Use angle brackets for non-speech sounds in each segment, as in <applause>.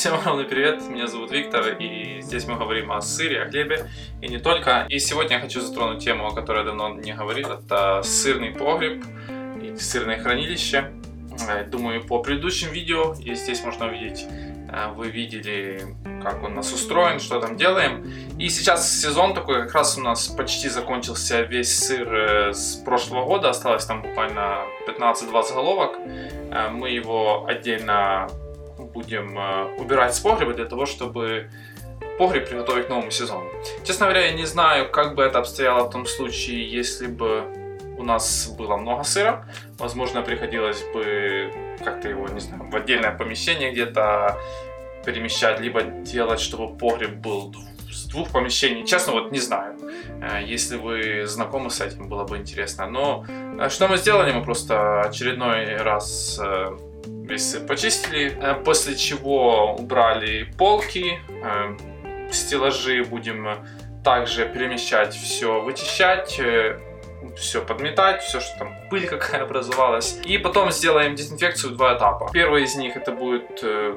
Всем огромный привет, меня зовут Виктор, и здесь мы говорим о сыре, о хлебе, и не только. И сегодня я хочу затронуть тему, о которой я давно не говорил, это сырный погреб и сырное хранилище. Э, думаю, по предыдущим видео, и здесь можно увидеть, э, вы видели, как он нас устроен, что там делаем. И сейчас сезон такой, как раз у нас почти закончился весь сыр э, с прошлого года, осталось там буквально 15-20 головок. Мы его отдельно будем убирать с погреба для того, чтобы погреб приготовить к новому сезону. Честно говоря, я не знаю, как бы это обстояло в том случае, если бы у нас было много сыра, возможно, приходилось бы как-то его, не знаю, в отдельное помещение где-то перемещать, либо делать, чтобы погреб был с двух помещений. Честно, вот не знаю. Э, если вы знакомы с этим, было бы интересно. Но э, что мы сделали? Мы просто очередной раз э, весь сыр почистили, после чего убрали полки, стеллажи будем также перемещать все, вычищать, все подметать, все, что там пыль какая образовалась. И потом сделаем дезинфекцию в два этапа. Первый из них это будет э,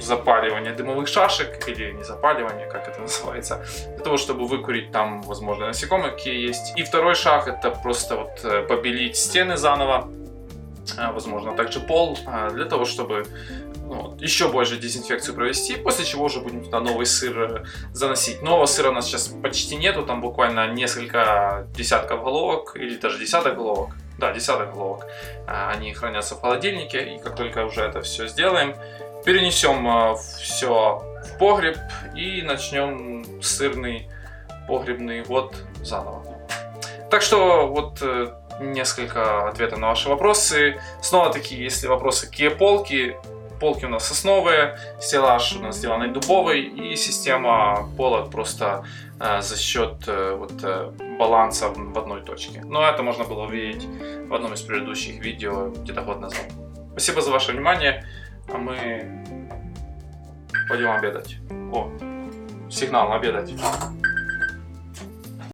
запаливание дымовых шашек или не запаливание, как это <laughs> называется, для того, чтобы выкурить там, возможно, насекомые какие есть. И второй шаг это просто вот э, побелить стены заново, э, возможно, также пол, для того, чтобы ну, еще больше дезинфекцию провести, после чего уже будем туда новый сыр э, заносить. Нового сыра у нас сейчас почти нету, там буквально несколько десятков головок, или даже десяток головок. Да, десяток головок. А, они хранятся в холодильнике, и как только уже это все сделаем, перенесем э, все в погреб и начнем сырный погребный год заново. Так что вот э, несколько ответов на ваши вопросы. Снова таки, если вопросы какие полки, Полки у нас сосновые, стеллаж у нас сделанный дубовый и система пола просто э, за счет э, вот, э, баланса в одной точке. Но это можно было увидеть в одном из предыдущих видео где-то год назад. Спасибо за ваше внимание, а мы пойдем обедать. О, сигнал обедать.